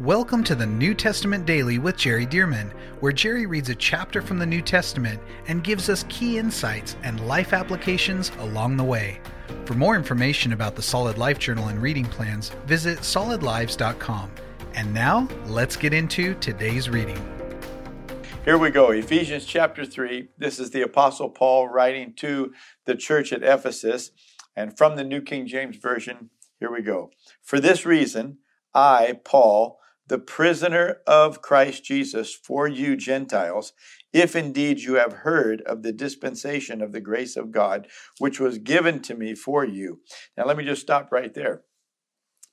Welcome to the New Testament Daily with Jerry Dirmann, where Jerry reads a chapter from the New Testament and gives us key insights and life applications along the way. For more information about the Solid Life Journal and reading plans, visit solidlives.com. And now, let's get into today's reading. Here we go, Ephesians chapter 3. This is the Apostle Paul writing to the church at Ephesus. And from the New King James Version, here we go. For this reason, I, Paul, the prisoner of Christ Jesus for you Gentiles, if indeed you have heard of the dispensation of the grace of God, which was given to me for you. Now, let me just stop right there.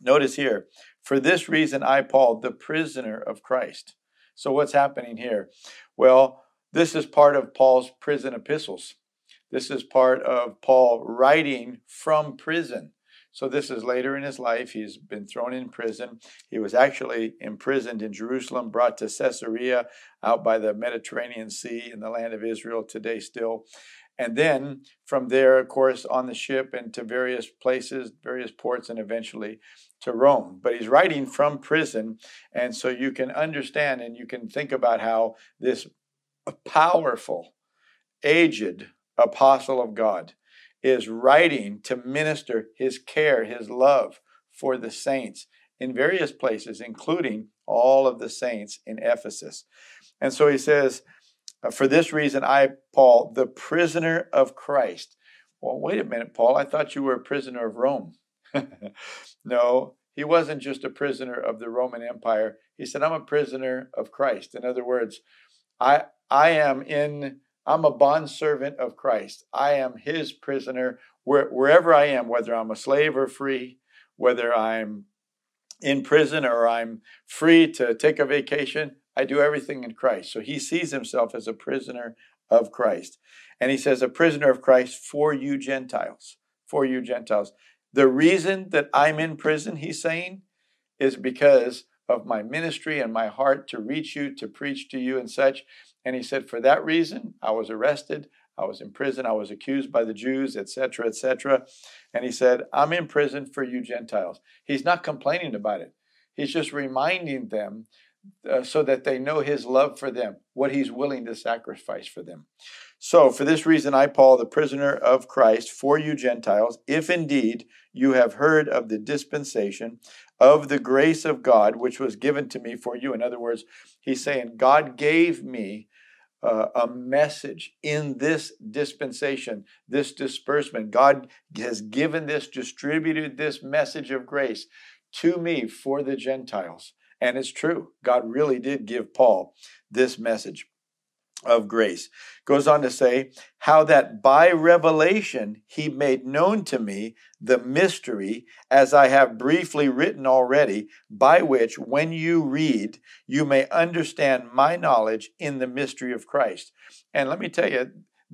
Notice here, for this reason, I, Paul, the prisoner of Christ. So, what's happening here? Well, this is part of Paul's prison epistles. This is part of Paul writing from prison. So this is later in his life. He's been thrown in prison. He was actually imprisoned in Jerusalem, brought to Caesarea out by the Mediterranean Sea in the land of Israel today still. And then from there, of course, on the ship and to various places, various ports, and eventually to Rome. But he's writing from prison. And so you can understand and you can think about how this powerful, aged apostle of God is writing to minister his care, his love for the saints in various places, including all of the saints in Ephesus. And so he says, uh, For this reason, I, Paul, the prisoner of Christ. Well, wait a minute, Paul, I thought you were a prisoner of Rome. no, he wasn't just a prisoner of the Roman Empire. He said, I'm a prisoner of Christ. In other words, I, I am in I'm a bondservant of Christ. I am his prisoner where, wherever I am, whether I'm a slave or free, whether I'm in prison or I'm free to take a vacation. I do everything in Christ. So he sees himself as a prisoner of Christ. And he says, a prisoner of Christ for you Gentiles. For you Gentiles. The reason that I'm in prison, he's saying, is because of my ministry and my heart to reach you, to preach to you and such. And he said, For that reason, I was arrested, I was in prison, I was accused by the Jews, etc., etc. And he said, I'm in prison for you Gentiles. He's not complaining about it, he's just reminding them uh, so that they know his love for them, what he's willing to sacrifice for them. So, for this reason, I, Paul, the prisoner of Christ, for you Gentiles, if indeed you have heard of the dispensation of the grace of God, which was given to me for you. In other words, he's saying, God gave me uh, a message in this dispensation, this disbursement. God has given this, distributed this message of grace to me for the Gentiles. And it's true. God really did give Paul this message of grace. Goes on to say, how that by revelation he made known to me the mystery, as I have briefly written already, by which, when you read, you may understand my knowledge in the mystery of Christ. And let me tell you,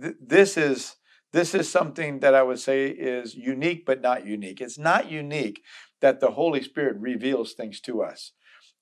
th- this is. This is something that I would say is unique, but not unique. It's not unique that the Holy Spirit reveals things to us.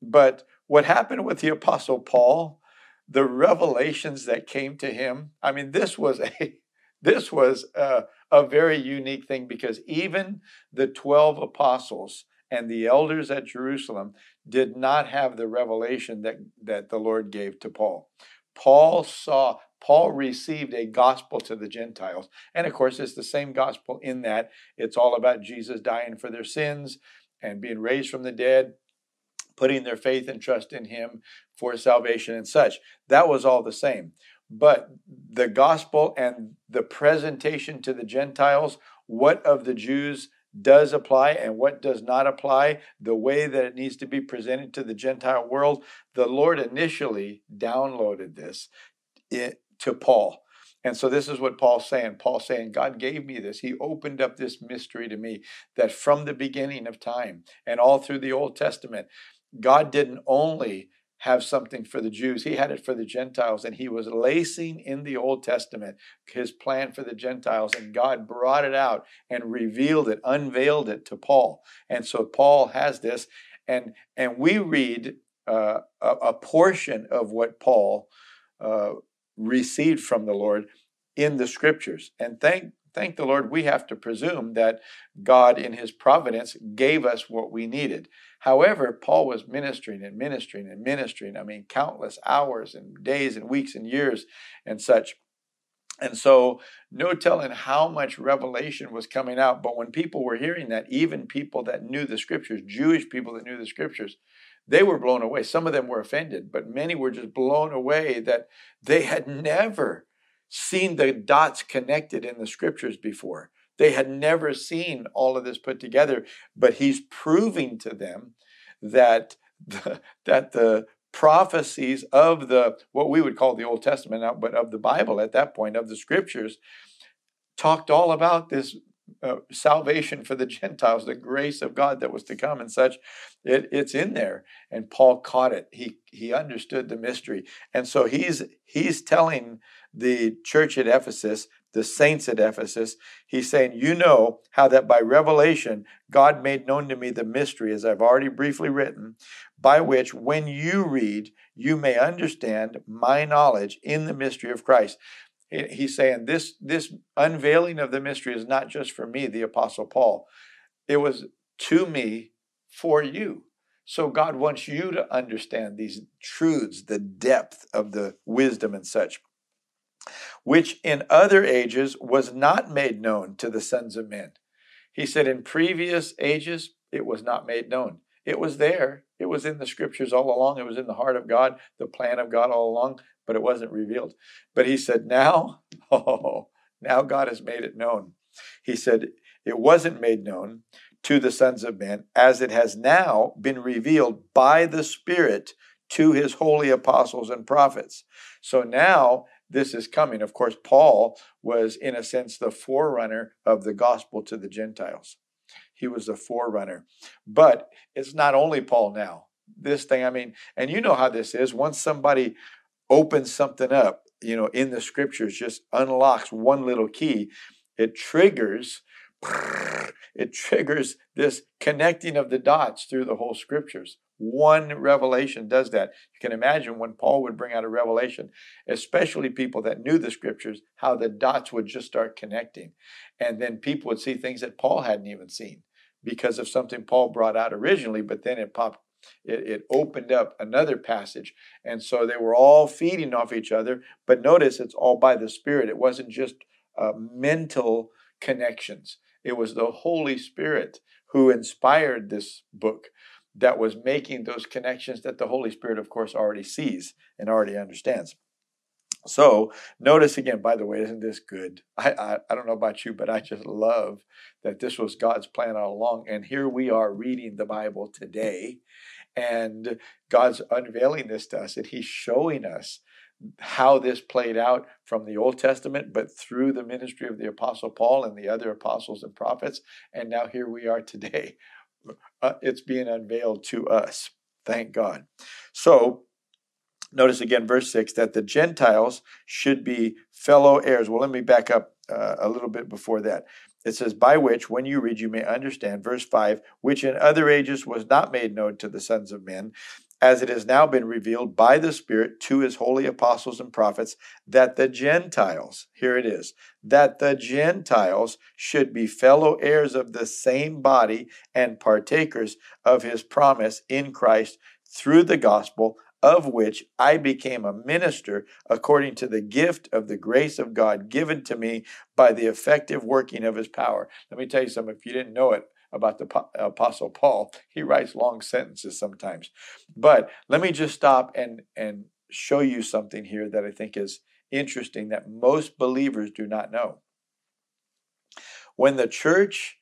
But what happened with the Apostle Paul, the revelations that came to him, I mean, this was a this was a, a very unique thing because even the 12 apostles and the elders at Jerusalem did not have the revelation that, that the Lord gave to Paul. Paul saw, Paul received a gospel to the Gentiles. And of course, it's the same gospel in that it's all about Jesus dying for their sins and being raised from the dead, putting their faith and trust in him for salvation and such. That was all the same. But the gospel and the presentation to the Gentiles, what of the Jews does apply and what does not apply, the way that it needs to be presented to the Gentile world, the Lord initially downloaded this to Paul. And so this is what Paul's saying. Paul's saying, God gave me this. He opened up this mystery to me that from the beginning of time and all through the Old Testament, God didn't only have something for the Jews, He had it for the Gentiles, and He was lacing in the Old Testament His plan for the Gentiles, and God brought it out and revealed it, unveiled it to Paul. And so Paul has this, and and we read uh, a, a, portion of what Paul uh, received from the Lord in the Scriptures, and thank thank the Lord, we have to presume that God, in His providence, gave us what we needed. However, Paul was ministering and ministering and ministering. I mean, countless hours and days and weeks and years and such. And so, no telling how much revelation was coming out. But when people were hearing that, even people that knew the scriptures, Jewish people that knew the scriptures, they were blown away. Some of them were offended, but many were just blown away that they had never seen the dots connected in the scriptures before. They had never seen all of this put together, but he's proving to them that the, that the prophecies of the what we would call the Old Testament, but of the Bible at that point, of the scriptures, talked all about this uh, salvation for the Gentiles, the grace of God that was to come and such. It, it's in there, and Paul caught it. He he understood the mystery, and so he's he's telling the church at Ephesus, the saints at Ephesus, he's saying, You know how that by revelation God made known to me the mystery, as I've already briefly written, by which when you read, you may understand my knowledge in the mystery of Christ. He's saying this, this unveiling of the mystery is not just for me, the Apostle Paul. It was to me for you. So God wants you to understand these truths, the depth of the wisdom and such which in other ages was not made known to the sons of men. He said, in previous ages, it was not made known. It was there. It was in the scriptures all along. It was in the heart of God, the plan of God all along, but it wasn't revealed. But he said, now, oh, now God has made it known. He said, it wasn't made known to the sons of men as it has now been revealed by the Spirit to his holy apostles and prophets. So now this is coming. Of course, Paul was, in a sense, the forerunner of the gospel to the Gentiles. He was the forerunner. But it's not only Paul now. This thing, I mean, and you know how this is. Once somebody opens something up, you know, in the scriptures, just unlocks one little key, it triggers it triggers this connecting of the dots through the whole scriptures. One revelation does that. You can imagine when Paul would bring out a revelation, especially people that knew the scriptures, how the dots would just start connecting. And then people would see things that Paul hadn't even seen because of something Paul brought out originally, but then it popped, it, it opened up another passage. And so they were all feeding off each other. But notice it's all by the Spirit, it wasn't just uh, mental connections, it was the Holy Spirit who inspired this book that was making those connections that the Holy Spirit, of course, already sees and already understands. So notice again, by the way, isn't this good? I, I, I, don't know about you, but I just love that this was God's plan all along. And here we are reading the Bible today, and God's unveiling this to us, and He's showing us how this played out from the Old Testament, but through the ministry of the Apostle Paul and the other apostles and prophets. And now here we are today uh, it's being unveiled to us. Thank God. So, notice again, verse 6 that the Gentiles should be fellow heirs. Well, let me back up uh, a little bit before that. It says, by which, when you read, you may understand, verse 5, which in other ages was not made known to the sons of men, as it has now been revealed by the Spirit to his holy apostles and prophets, that the Gentiles, here it is, that the Gentiles should be fellow heirs of the same body and partakers of his promise in Christ through the gospel, of which I became a minister according to the gift of the grace of God given to me by the effective working of his power. Let me tell you something, if you didn't know it, about the Apostle Paul. He writes long sentences sometimes. But let me just stop and, and show you something here that I think is interesting that most believers do not know. When the church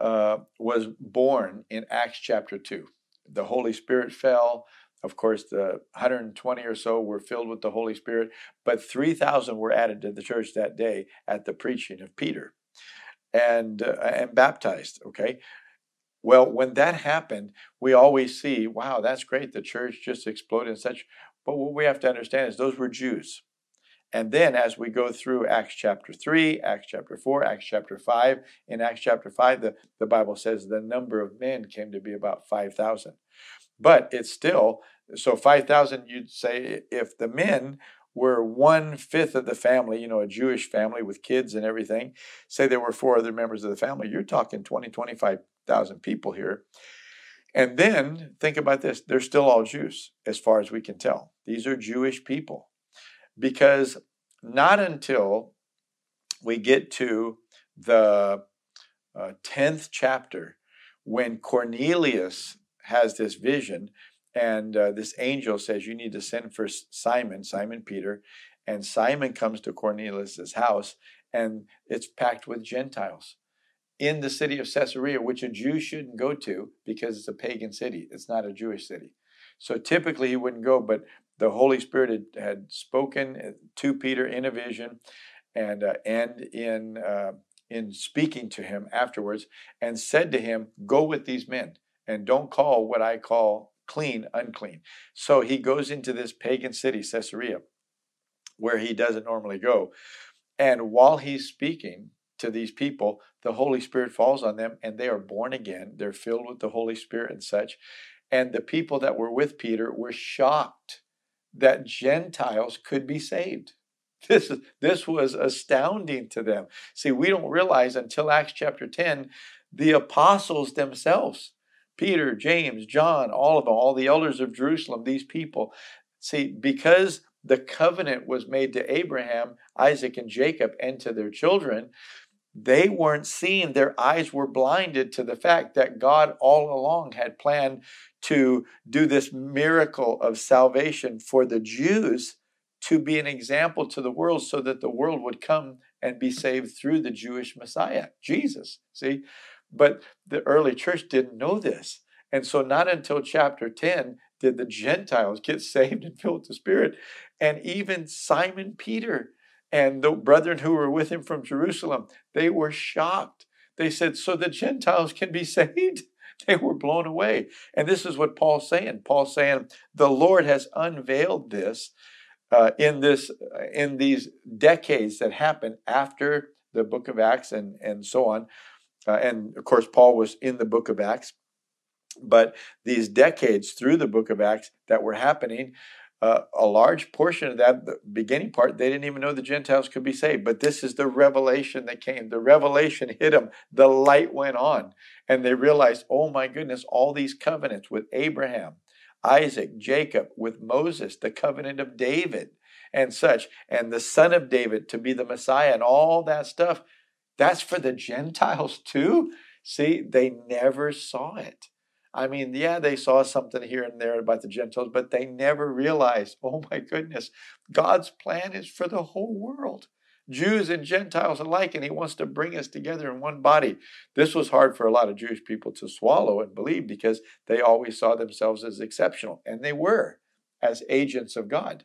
uh, was born in Acts chapter 2, the Holy Spirit fell. Of course, the 120 or so were filled with the Holy Spirit, but 3,000 were added to the church that day at the preaching of Peter and uh, and baptized. Okay. Well, when that happened, we always see, wow, that's great. The church just exploded and such. But what we have to understand is those were Jews. And then as we go through Acts chapter 3, Acts chapter 4, Acts chapter 5, in Acts chapter 5, the, the Bible says the number of men came to be about 5,000. But it's still, so 5,000, you'd say if the men were one fifth of the family, you know, a Jewish family with kids and everything, say there were four other members of the family, you're talking 20, 25,000 people here. And then think about this they're still all Jews, as far as we can tell. These are Jewish people. Because not until we get to the uh, 10th chapter, when Cornelius has this vision, and uh, this angel says, You need to send for Simon, Simon Peter. And Simon comes to Cornelius' house, and it's packed with Gentiles in the city of Caesarea, which a Jew shouldn't go to because it's a pagan city. It's not a Jewish city. So typically he wouldn't go, but the Holy Spirit had, had spoken uh, to Peter in a vision and, uh, and in, uh, in speaking to him afterwards and said to him, Go with these men and don't call what I call clean unclean. So he goes into this pagan city, Caesarea, where he doesn't normally go. And while he's speaking, to these people, the Holy Spirit falls on them and they are born again. They're filled with the Holy Spirit and such. And the people that were with Peter were shocked that Gentiles could be saved. This, this was astounding to them. See, we don't realize until Acts chapter 10, the apostles themselves, Peter, James, John, all of them, all the elders of Jerusalem, these people, see, because the covenant was made to Abraham, Isaac, and Jacob, and to their children, they weren't seeing, their eyes were blinded to the fact that God all along had planned to do this miracle of salvation for the Jews to be an example to the world so that the world would come and be saved through the Jewish Messiah, Jesus. See? But the early church didn't know this. And so, not until chapter 10 did the Gentiles get saved and filled with the Spirit. And even Simon Peter and the brethren who were with him from Jerusalem, they were shocked. They said, So the Gentiles can be saved? They were blown away. And this is what Paul's saying. Paul's saying, The Lord has unveiled this uh, in this uh, in these decades that happened after the book of Acts and, and so on. Uh, and of course, Paul was in the book of Acts. But these decades through the book of Acts that were happening, uh, a large portion of that, the beginning part, they didn't even know the Gentiles could be saved. But this is the revelation that came. The revelation hit them. The light went on. And they realized, oh my goodness, all these covenants with Abraham, Isaac, Jacob, with Moses, the covenant of David, and such, and the son of David to be the Messiah, and all that stuff. That's for the Gentiles too. See, they never saw it. I mean, yeah, they saw something here and there about the Gentiles, but they never realized, oh my goodness, God's plan is for the whole world. Jews and Gentiles alike, and He wants to bring us together in one body. This was hard for a lot of Jewish people to swallow and believe because they always saw themselves as exceptional, and they were as agents of God.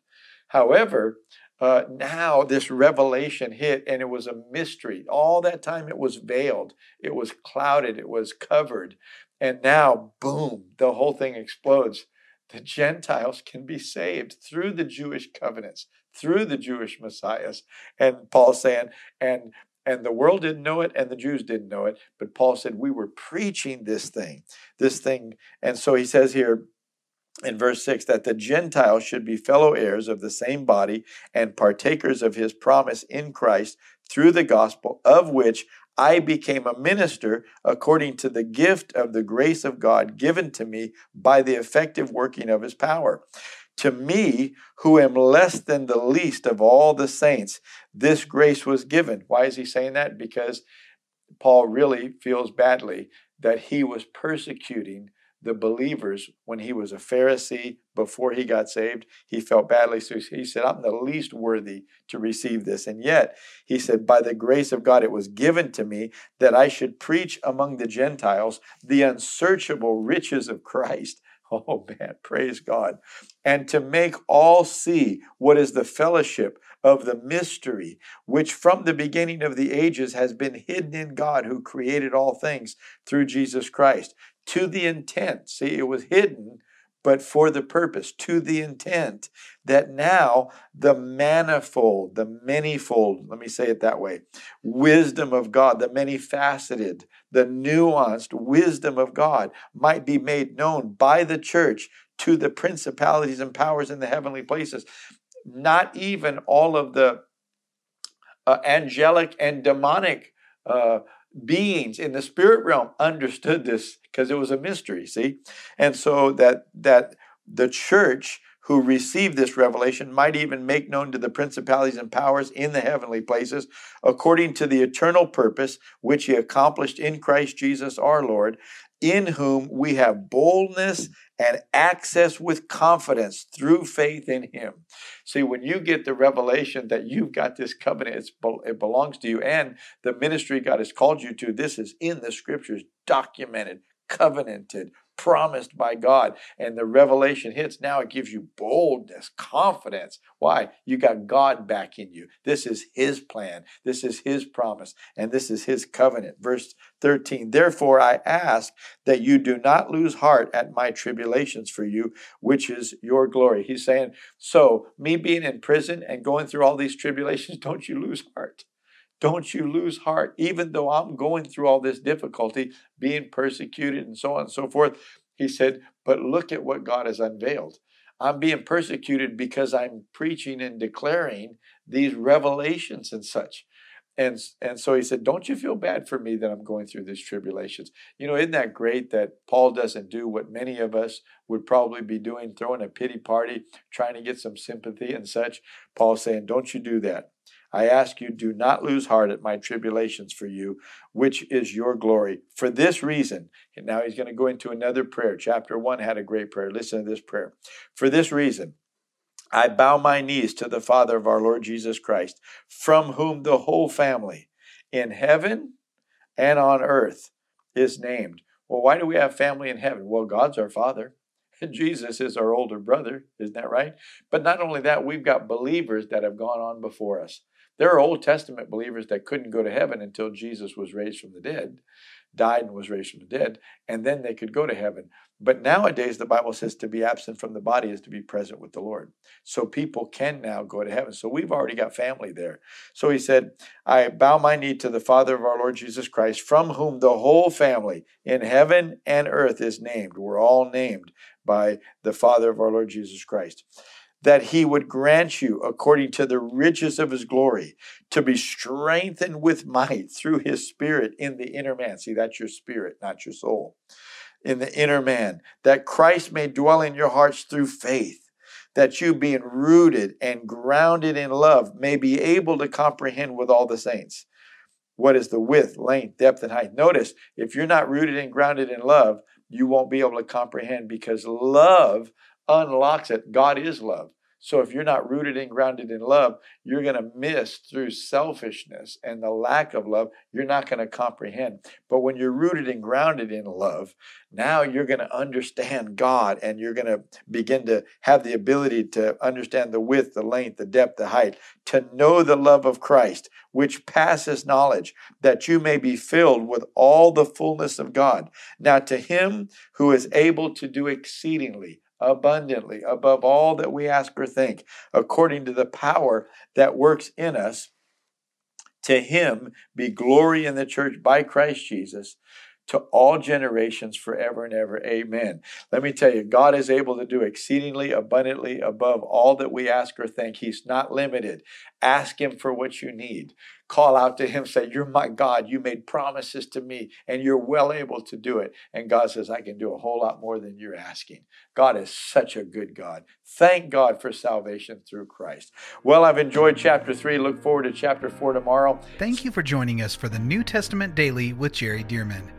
However, uh, now this revelation hit, and it was a mystery. All that time it was veiled, it was clouded, it was covered. And now, boom, the whole thing explodes. The Gentiles can be saved through the Jewish covenants, through the Jewish messiahs. And Paul's saying, and and the world didn't know it and the Jews didn't know it, but Paul said we were preaching this thing, this thing. And so he says here in verse 6 that the Gentiles should be fellow heirs of the same body and partakers of his promise in Christ through the gospel, of which I became a minister according to the gift of the grace of God given to me by the effective working of his power. To me, who am less than the least of all the saints, this grace was given. Why is he saying that? Because Paul really feels badly that he was persecuting the believers when he was a Pharisee before he got saved. He felt badly. So he said, I'm the least worthy to receive this. And yet, he said, by the grace of God, it was given to me that I should preach among the Gentiles the unsearchable riches of Christ. Oh man, praise God. And to make all see what is the fellowship of the mystery, which from the beginning of the ages has been hidden in God who created all things through Jesus Christ, to the intent, see, it was hidden, but for the purpose, to the intent that now the manifold, the manyfold, let me say it that way, wisdom of God, the many faceted, the nuanced wisdom of God might be made known by the church to the principalities and powers in the heavenly places. Not even all of the uh, angelic and demonic uh, beings in the spirit realm understood this because it was a mystery, see? And so that that the church who received this revelation might even make known to the principalities and powers in the heavenly places, according to the eternal purpose which he accomplished in Christ Jesus our Lord, in whom we have boldness and access with confidence through faith in him. See, when you get the revelation that you've got this covenant, it belongs to you, and the ministry God has called you to, this is in the scriptures, documented, covenanted, promised by God. And the revelation hits. Now it gives you boldness, confidence. Why? You got God back in you. This is His plan. This is His promise. And this is His covenant. Verse 13. Therefore I ask that you do not lose heart at my tribulations for you, which is your glory. He's saying, so me being in prison and going through all these tribulations, don't you lose heart. Don't you lose heart, even though I'm going through all this difficulty, being persecuted and so on and so forth. He said, But look at what God has unveiled. I'm being persecuted because I'm preaching and declaring these revelations and such. And, and so he said, Don't you feel bad for me that I'm going through these tribulations? You know, isn't that great that Paul doesn't do what many of us would probably be doing, throwing a pity party, trying to get some sympathy and such? Paul's saying, Don't you do that. I ask you, do not lose heart at my tribulations for you, which is your glory. For this reason, and now he's going to go into another prayer. Chapter 1 had a great prayer. Listen to this prayer. For this reason, I bow my knees to the Father of our Lord Jesus Christ, from whom the whole family in heaven and on earth is named. Well, why do we have family in heaven? Well, God's our Father. Jesus is our older brother, isn't that right? But not only that, we've got believers that have gone on before us. There are Old Testament believers that couldn't go to heaven until Jesus was raised from the dead, died and was raised from the dead, and then they could go to heaven. But nowadays, the Bible says to be absent from the body is to be present with the Lord. So people can now go to heaven. So we've already got family there. So he said, I bow my knee to the Father of our Lord Jesus Christ, from whom the whole family in heaven and earth is named. We're all named by the Father of our Lord Jesus Christ that he would grant you, according to the riches of his glory, to be strengthened with might through his spirit in the inner man. See, that's your spirit, not your soul. In the inner man, that Christ may dwell in your hearts through faith, that you, being rooted and grounded in love, may be able to comprehend with all the saints what is the width, length, depth, and height. Notice, if you're not rooted and grounded in love, you won't be able to comprehend because love unlocks it. God is love. So if you're not rooted and grounded in love, you're going to miss through selfishness and the lack of love, you're not going to comprehend. But when you're rooted and grounded in love, now you're going to understand God and you're going to begin to have the ability to understand the width, the length, the depth, the height, to know the love of Christ, which passes knowledge, that you may be filled with all the fullness of God. Now to him who is able to do exceedingly abundantly above all that we ask or think, according to the power that works in us. To him be glory in the church by Christ Jesus to all generations forever and ever. Amen. Let me tell you, God is able to do exceedingly abundantly above all that we ask or think. He's not limited. Ask Him for what you need. Call out to Him, say, You're my God. You made promises to me, and you're well able to do it. And God says, I can do a whole lot more than you're asking. God is such a good God. Thank God for salvation through Christ. Well, I've enjoyed chapter three. Look forward to chapter four tomorrow. Thank you for joining us for the New Testament Daily with Jerry Dirmann.